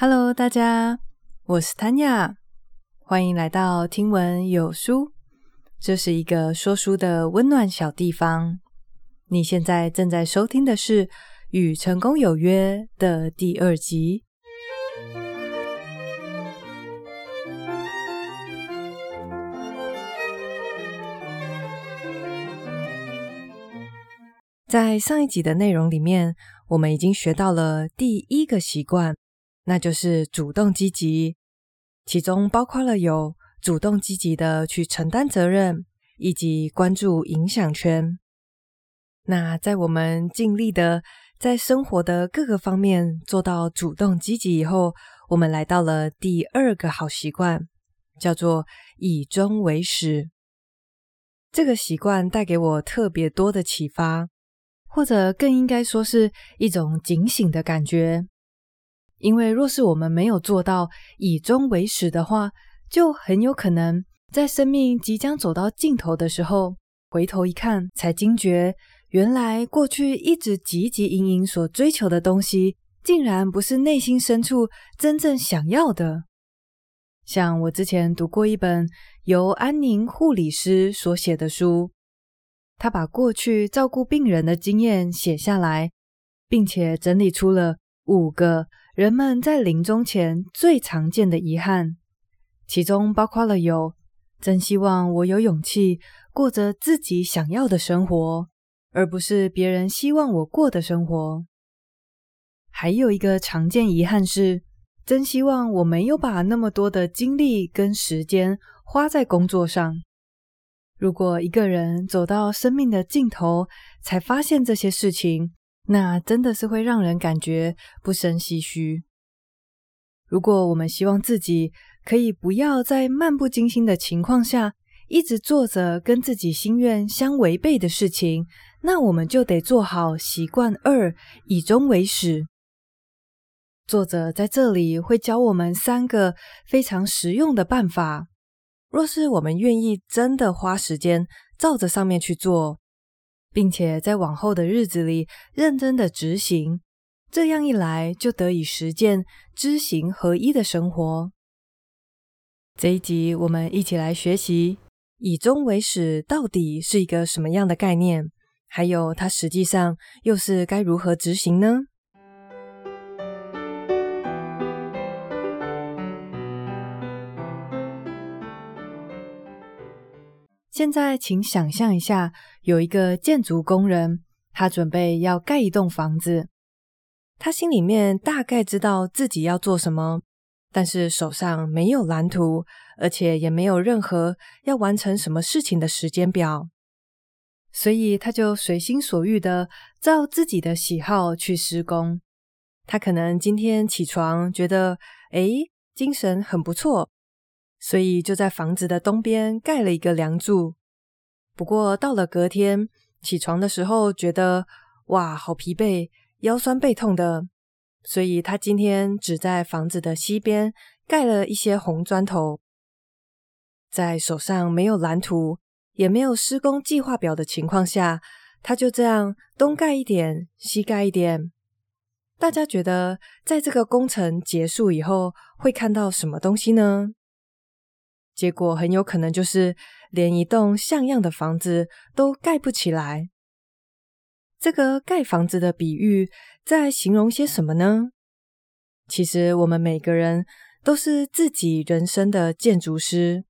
Hello，大家，我是 Tanya，欢迎来到听闻有书。这是一个说书的温暖小地方。你现在正在收听的是《与成功有约》的第二集。在上一集的内容里面，我们已经学到了第一个习惯，那就是主动积极，其中包括了有主动积极的去承担责任，以及关注影响圈。那在我们尽力的在生活的各个方面做到主动积极以后，我们来到了第二个好习惯，叫做以终为始。这个习惯带给我特别多的启发。或者更应该说是一种警醒的感觉，因为若是我们没有做到以终为始的话，就很有可能在生命即将走到尽头的时候，回头一看，才惊觉原来过去一直汲汲营营所追求的东西，竟然不是内心深处真正想要的。像我之前读过一本由安宁护理师所写的书。他把过去照顾病人的经验写下来，并且整理出了五个人们在临终前最常见的遗憾，其中包括了有真希望我有勇气过着自己想要的生活，而不是别人希望我过的生活。还有一个常见遗憾是，真希望我没有把那么多的精力跟时间花在工作上。如果一个人走到生命的尽头才发现这些事情，那真的是会让人感觉不胜唏嘘。如果我们希望自己可以不要在漫不经心的情况下一直做着跟自己心愿相违背的事情，那我们就得做好习惯二，以终为始。作者在这里会教我们三个非常实用的办法。若是我们愿意真的花时间照着上面去做，并且在往后的日子里认真的执行，这样一来就得以实践知行合一的生活。这一集我们一起来学习以终为始到底是一个什么样的概念，还有它实际上又是该如何执行呢？现在，请想象一下，有一个建筑工人，他准备要盖一栋房子。他心里面大概知道自己要做什么，但是手上没有蓝图，而且也没有任何要完成什么事情的时间表，所以他就随心所欲的照自己的喜好去施工。他可能今天起床觉得，诶，精神很不错。所以就在房子的东边盖了一个梁柱。不过到了隔天起床的时候，觉得哇，好疲惫，腰酸背痛的。所以他今天只在房子的西边盖了一些红砖头。在手上没有蓝图，也没有施工计划表的情况下，他就这样东盖一点，西盖一点。大家觉得，在这个工程结束以后，会看到什么东西呢？结果很有可能就是连一栋像样的房子都盖不起来。这个盖房子的比喻在形容些什么呢？其实我们每个人都是自己人生的建筑师。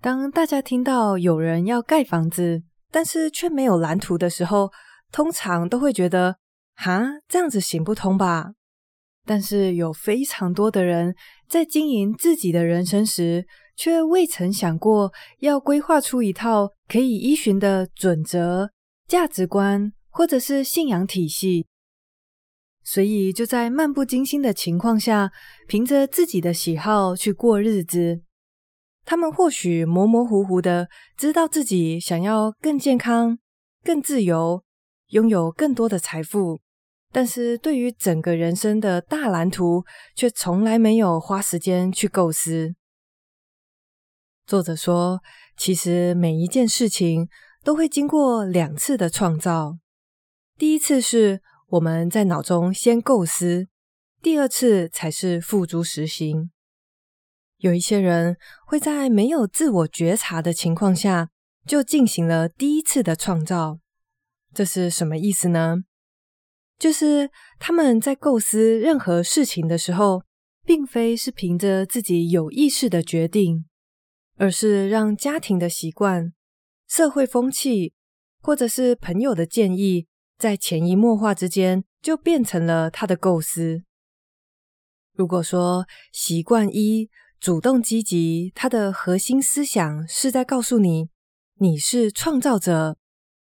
当大家听到有人要盖房子，但是却没有蓝图的时候，通常都会觉得，哈，这样子行不通吧？但是有非常多的人在经营自己的人生时，却未曾想过要规划出一套可以依循的准则、价值观，或者是信仰体系，所以就在漫不经心的情况下，凭着自己的喜好去过日子。他们或许模模糊糊的知道自己想要更健康、更自由，拥有更多的财富，但是对于整个人生的大蓝图，却从来没有花时间去构思。作者说，其实每一件事情都会经过两次的创造。第一次是我们在脑中先构思，第二次才是付诸实行。有一些人会在没有自我觉察的情况下，就进行了第一次的创造。这是什么意思呢？就是他们在构思任何事情的时候，并非是凭着自己有意识的决定，而是让家庭的习惯、社会风气，或者是朋友的建议，在潜移默化之间，就变成了他的构思。如果说习惯一主动积极，它的核心思想是在告诉你，你是创造者，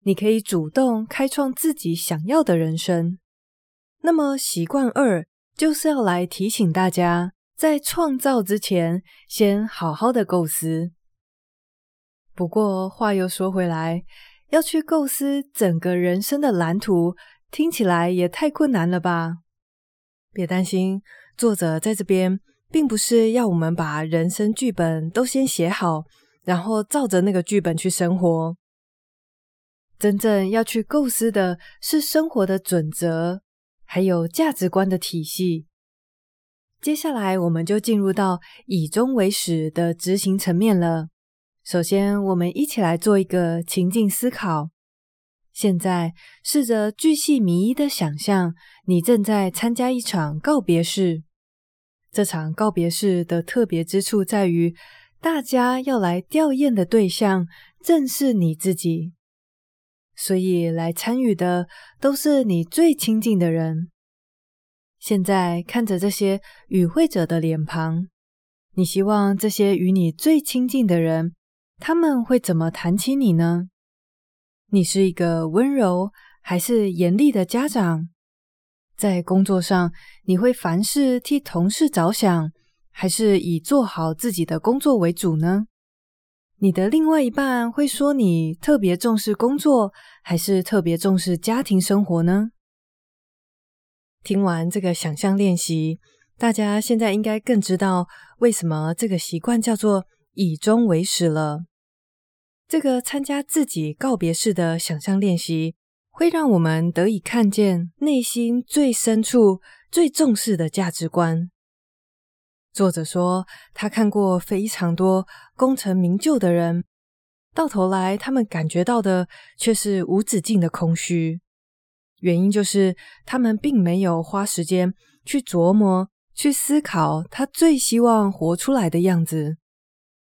你可以主动开创自己想要的人生。那么习惯二就是要来提醒大家，在创造之前，先好好的构思。不过话又说回来，要去构思整个人生的蓝图，听起来也太困难了吧？别担心。作者在这边并不是要我们把人生剧本都先写好，然后照着那个剧本去生活。真正要去构思的是生活的准则，还有价值观的体系。接下来，我们就进入到以终为始的执行层面了。首先，我们一起来做一个情境思考。现在，试着巨细靡遗的想象，你正在参加一场告别式。这场告别式的特别之处在于，大家要来吊唁的对象正是你自己，所以来参与的都是你最亲近的人。现在看着这些与会者的脸庞，你希望这些与你最亲近的人，他们会怎么谈起你呢？你是一个温柔还是严厉的家长？在工作上，你会凡事替同事着想，还是以做好自己的工作为主呢？你的另外一半会说你特别重视工作，还是特别重视家庭生活呢？听完这个想象练习，大家现在应该更知道为什么这个习惯叫做以终为始了。这个参加自己告别式的想象练习，会让我们得以看见内心最深处最重视的价值观。作者说，他看过非常多功成名就的人，到头来他们感觉到的却是无止境的空虚。原因就是他们并没有花时间去琢磨、去思考他最希望活出来的样子。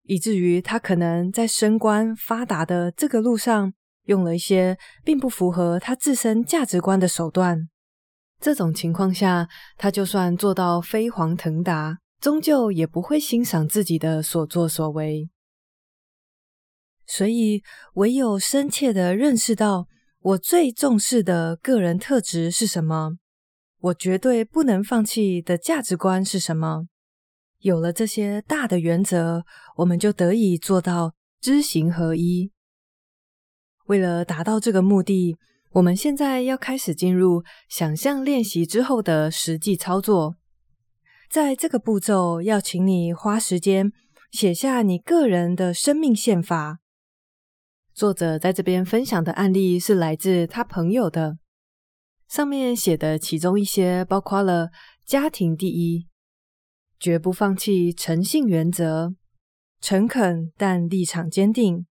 以至于他可能在升官发达的这个路上，用了一些并不符合他自身价值观的手段。这种情况下，他就算做到飞黄腾达，终究也不会欣赏自己的所作所为。所以，唯有深切的认识到我最重视的个人特质是什么，我绝对不能放弃的价值观是什么。有了这些大的原则，我们就得以做到知行合一。为了达到这个目的，我们现在要开始进入想象练习之后的实际操作。在这个步骤，要请你花时间写下你个人的生命宪法。作者在这边分享的案例是来自他朋友的，上面写的其中一些包括了家庭第一。绝不放弃诚信原则，诚恳但立场坚定，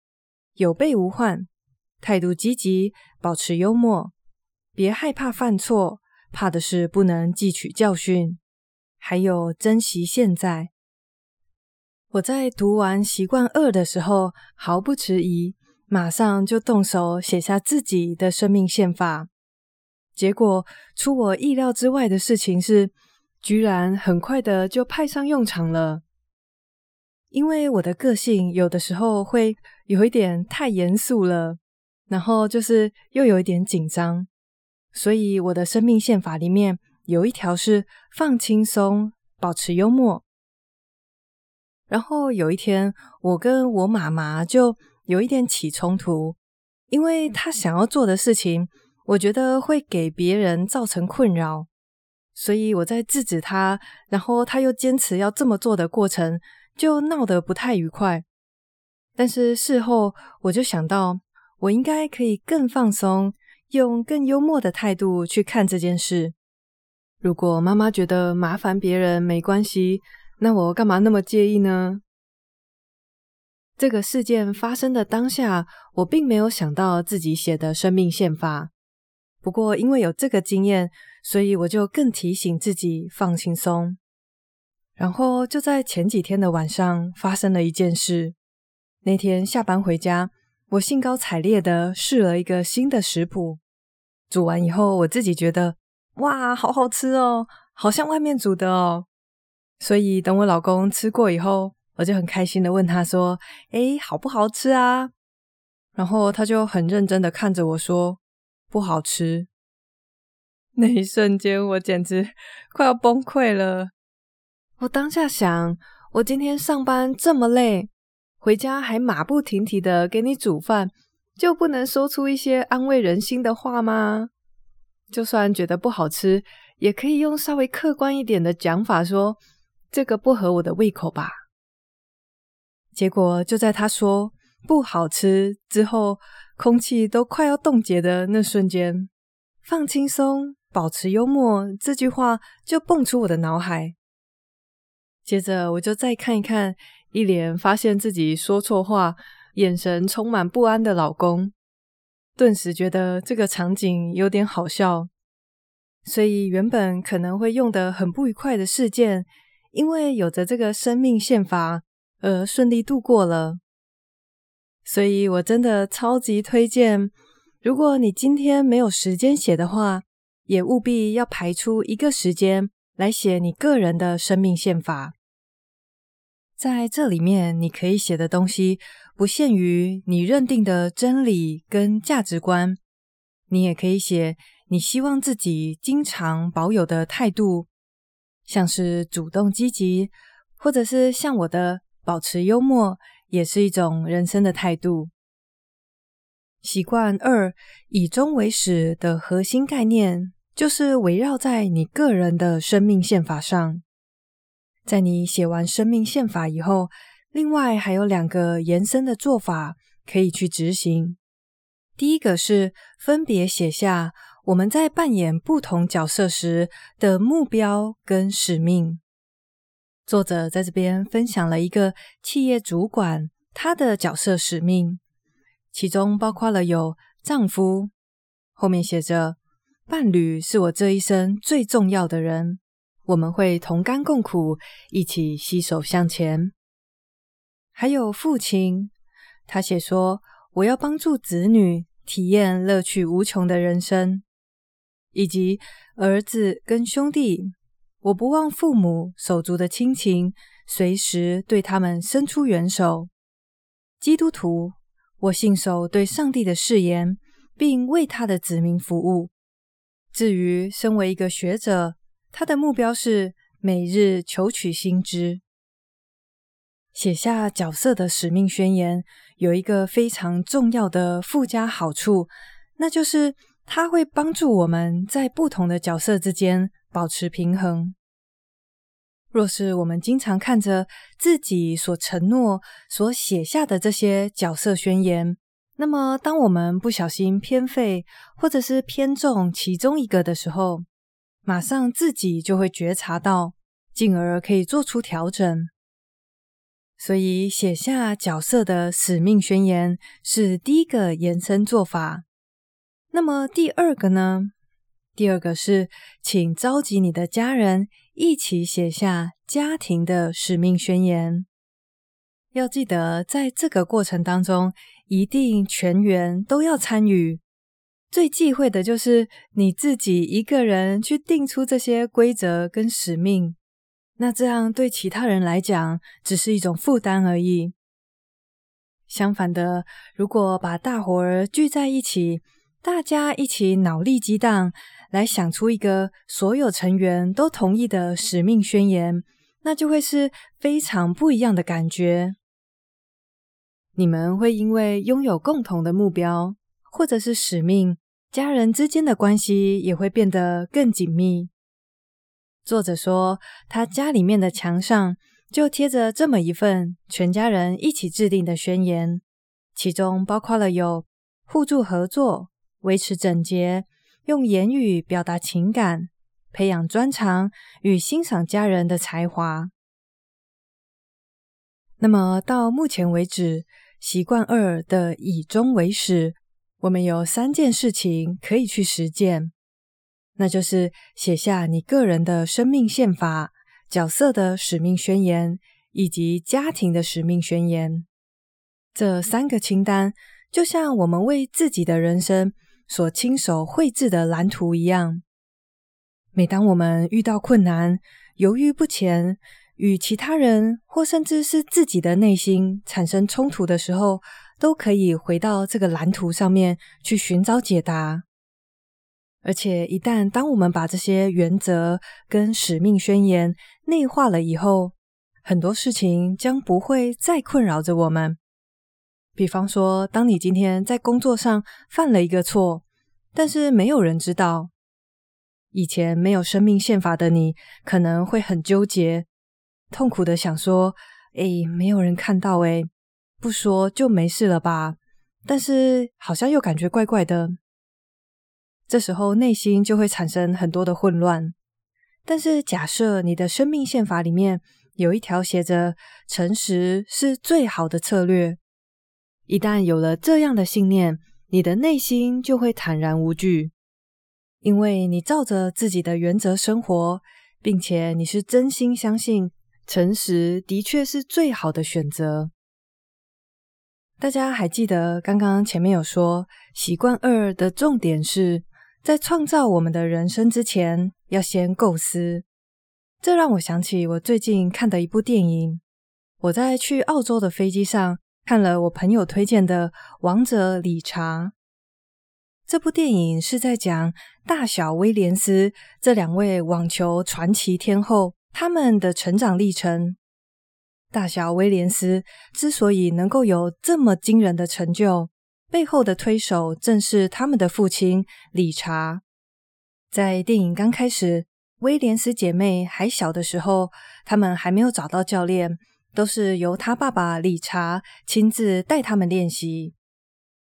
有备无患，态度积极，保持幽默，别害怕犯错，怕的是不能汲取教训，还有珍惜现在。我在读完习惯二的时候，毫不迟疑，马上就动手写下自己的生命宪法。结果出我意料之外的事情是，居然很快的就派上用场了，因为我的个性有的时候会有一点太严肃了，然后就是又有一点紧张，所以我的生命宪法里面有一条是放轻松，保持幽默。然后有一天，我跟我妈妈就有一点起冲突，因为他想要做的事情，我觉得会给别人造成困扰。所以我在制止他，然后他又坚持要这么做的过程，就闹得不太愉快。但是事后我就想到，我应该可以更放松，用更幽默的态度去看这件事。如果妈妈觉得麻烦别人没关系，那我干嘛那么介意呢？这个事件发生的当下，我并没有想到自己写的生命宪法。不过，因为有这个经验，所以我就更提醒自己放轻松。然后就在前几天的晚上，发生了一件事。那天下班回家，我兴高采烈地试了一个新的食谱。煮完以后，我自己觉得。哇，好好吃哦，好像外面煮的哦。所以等我老公吃过以后，我就很开心的问他说：“诶，好不好吃啊？”然后他就很认真的看着我说：“不好吃。”那一瞬间，我简直快要崩溃了。我当下想，我今天上班这么累，回家还马不停蹄的给你煮饭，就不能说出一些安慰人心的话吗？就算觉得不好吃，也可以用稍微客观一点的讲法说，这个不合我的胃口吧。结果就在他说不好吃之后，空气都快要冻结的那瞬间，放轻松，保持幽默这句话就蹦出我的脑海。接着我就再看一看，一脸发现自己说错话，眼神充满不安的老公。顿时觉得这个场景有点好笑，所以原本可能会用得很不愉快的事件，因为有着这个生命宪法而顺利度过了。所以我真的超级推荐，如果你今天没有时间写的话，也务必要排出一个时间来写你个人的生命宪法。在这里面，你可以写的东西。不限于你认定的真理跟价值观，你也可以写你希望自己经常保有的态度，像是主动积极，或者是像我的保持幽默，也是一种人生的态度。习惯二，以终为始的核心概念，就是围绕在你个人的生命宪法上。在你写完生命宪法以后，另外还有两个延伸的做法可以去执行。第一个是分别写下我们在扮演不同角色时的目标跟使命。作者在这边分享了一个企业主管他的角色使命，其中包括了有丈夫，后面写着伴侣是我这一生最重要的人，我们会同甘共苦，一起携手向前。还有父亲，他写说：“我要帮助子女体验乐趣无穷的人生。”以及儿子跟兄弟，我不忘父母手足的亲情，随时对他们伸出援手。基督徒，我信守对上帝的誓言，并为他的子民服务。至于身为一个学者，他的目标是每日求取新知。写下角色的使命宣言，有一个非常重要的附加好处，那就是它会帮助我们在不同的角色之间保持平衡。若是我们经常看着自己所承诺、所写下的这些角色宣言，那么当我们不小心偏废或者是偏重其中一个的时候，马上自己就会觉察到，进而可以做出调整。所以，写下角色的使命宣言是第一个延伸做法。那么，第二个呢？第二个是，请召集你的家人一起写下家庭的使命宣言。要记得，在这个过程当中，一定全员都要参与。最忌讳的就是你自己一个人去定出这些规则跟使命。那这样对其他人来讲，只是一种负担而已。相反的，如果把大伙儿聚在一起，大家一起脑力激荡，来想出一个所有成员都同意的使命宣言，那就会是非常不一样的感觉。你们会因为拥有共同的目标，或者是使命，家人之间的关系也会变得更紧密。作者说，他家里面的墙上就贴着这么一份全家人一起制定的宣言，其中包括了有互助合作、维持整洁、用言语表达情感、培养专长与欣赏家人的才华。那么到目前为止，习惯二的以终为始，我们有三件事情可以去实践，那就是写下你个人的生命宪法、角色的使命宣言以及家庭的使命宣言。这三个清单就像我们为自己的人生所亲手绘制的蓝图一样。每当我们遇到困难、犹豫不前，与其他人或甚至是自己的内心产生冲突的时候，都可以回到这个蓝图上面去寻找解答。而且，一旦当我们把这些原则跟使命宣言内化了以后，很多事情将不会再困扰着我们。比方说，当你今天在工作上犯了一个错，但是没有人知道，以前没有生命宪法的你，可能会很纠结。痛苦的想说：“诶，没有人看到，诶，不说就没事了吧？”但是好像又感觉怪怪的。这时候内心就会产生很多的混乱。但是假设你的生命宪法里面有一条写着“诚实是最好的策略”，一旦有了这样的信念，你的内心就会坦然无惧，因为你照着自己的原则生活，并且你是真心相信。诚实的确是最好的选择。大家还记得刚刚前面有说，习惯二的重点是在创造我们的人生之前，要先构思。这让我想起我最近看的一部电影。我在去澳洲的飞机上看了我朋友推荐的《王者理查》。这部电影是在讲大小威廉斯这两位网球传奇天后。他们的成长历程，大小威廉斯之所以能够有这么惊人的成就，背后的推手正是他们的父亲理查。在电影刚开始，威廉斯姐妹还小的时候，他们还没有找到教练，都是由他爸爸理查亲自带他们练习。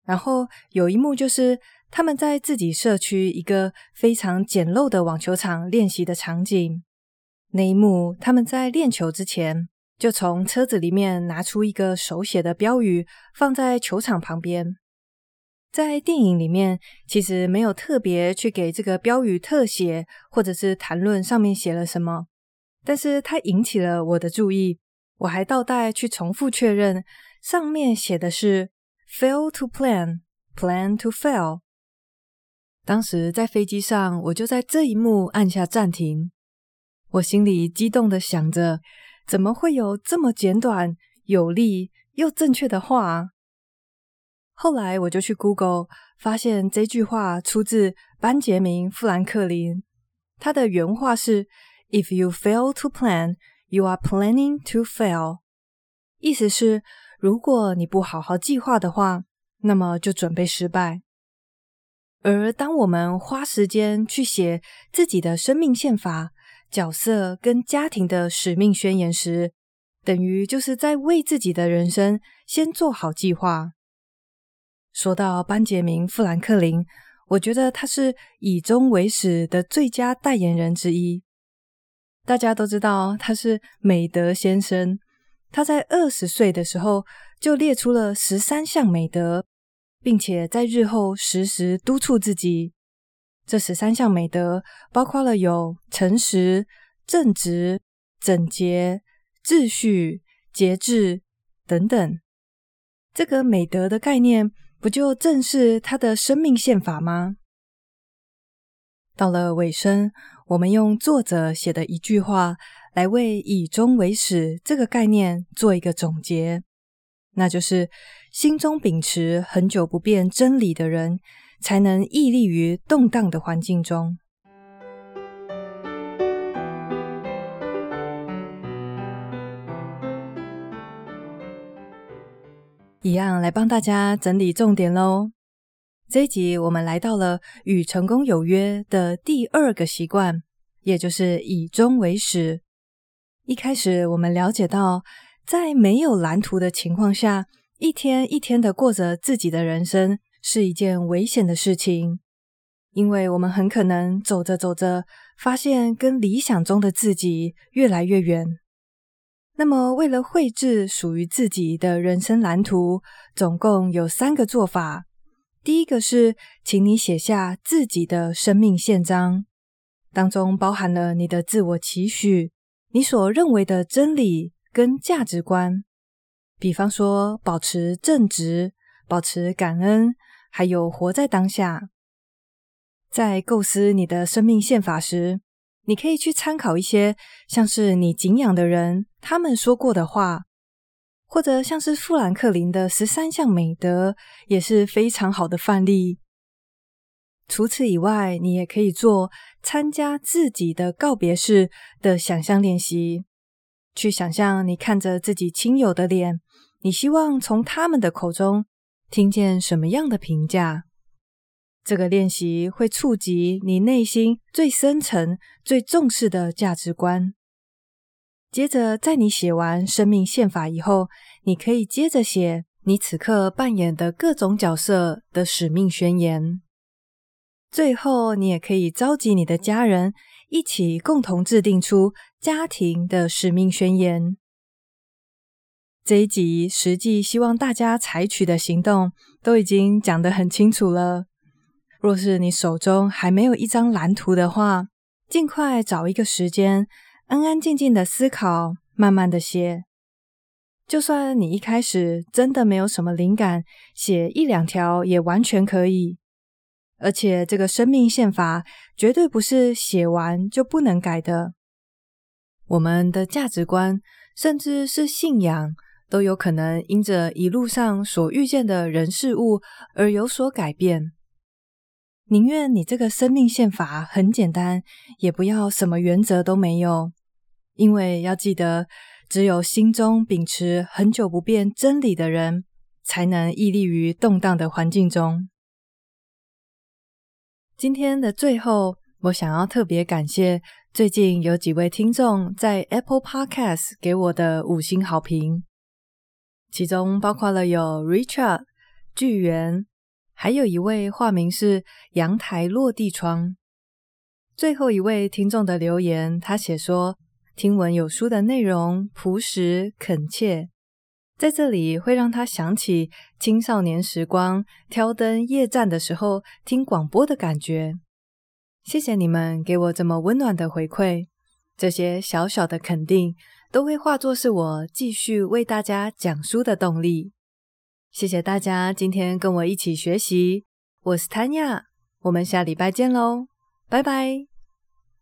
然后有一幕就是他们在自己社区一个非常简陋的网球场练习的场景。那一幕，他们在练球之前，就从车子里面拿出一个手写的标语，放在球场旁边。在电影里面，其实没有特别去给这个标语特写，或者是谈论上面写了什么，但是它引起了我的注意。我还倒带去重复确认，上面写的是 “fail to plan, plan to fail”。当时在飞机上，我就在这一幕按下暂停。我心里激动地想着，怎么会有这么简短、有力又正确的话？后来我就去 Google，发现这句话出自班杰明·富兰克林。他的原话是：“If you fail to plan, you are planning to fail。”意思是，如果你不好好计划的话，那么就准备失败。而当我们花时间去写自己的生命宪法，角色跟家庭的使命宣言时，等于就是在为自己的人生先做好计划。说到班杰明·富兰克林，我觉得他是以终为始的最佳代言人之一。大家都知道他是美德先生，他在二十岁的时候就列出了十三项美德，并且在日后时时督促自己。这十三项美德包括了有诚实、正直、整洁、秩序、节制等等。这个美德的概念，不就正是他的生命宪法吗？到了尾声，我们用作者写的一句话来为“以终为始”这个概念做一个总结，那就是：心中秉持恒久不变真理的人。才能屹立于动荡的环境中。一样来帮大家整理重点喽。这一集我们来到了与成功有约的第二个习惯，也就是以终为始。一开始我们了解到，在没有蓝图的情况下，一天一天的过着自己的人生。是一件危险的事情，因为我们很可能走着走着，发现跟理想中的自己越来越远。那么，为了绘制属于自己的人生蓝图，总共有三个做法。第一个是，请你写下自己的生命宪章，当中包含了你的自我期许、你所认为的真理跟价值观。比方说，保持正直、保持感恩，还有活在当下。在构思你的生命宪法时，你可以去参考一些像是你敬仰的人他们说过的话，或者像是富兰克林的十三项美德也是非常好的范例。除此以外，你也可以做参加自己的告别式的想象练习，去想象你看着自己亲友的脸，你希望从他们的口中听见什么样的评价。这个练习会触及你内心最深层、最重视的价值观。接着，在你写完生命宪法以后，你可以接着写你此刻扮演的各种角色的使命宣言。最后，你也可以召集你的家人一起共同制定出家庭的使命宣言。这一集实际希望大家采取的行动都已经讲得很清楚了。若是你手中还没有一张蓝图的话，尽快找一个时间，安安静静的思考，慢慢的写。就算你一开始真的没有什么灵感，写一两条也完全可以。而且这个生命宪法绝对不是写完就不能改的。我们的价值观，甚至是信仰，都有可能因着一路上所遇见的人事物而有所改变。宁愿你这个生命宪法很简单，也不要什么原则都没有，因为要记得，只有心中秉持恒久不变真理的人，才能屹立于动荡的环境中。今天的最后，我想要特别感谢最近有几位听众在 Apple Podcast 给我的五星好评，其中包括了有 Richard、巨源。还有一位化名是阳台落地窗。最后一位听众的留言，他写说：“听闻有书的内容朴实恳切，在这里会让他想起青少年时光挑灯夜战的时候听广播的感觉。”谢谢你们给我这么温暖的回馈，这些小小的肯定都会化作是我继续为大家讲书的动力。谢谢大家今天跟我一起学习，我是 Tanya，我们下礼拜见喽，拜拜。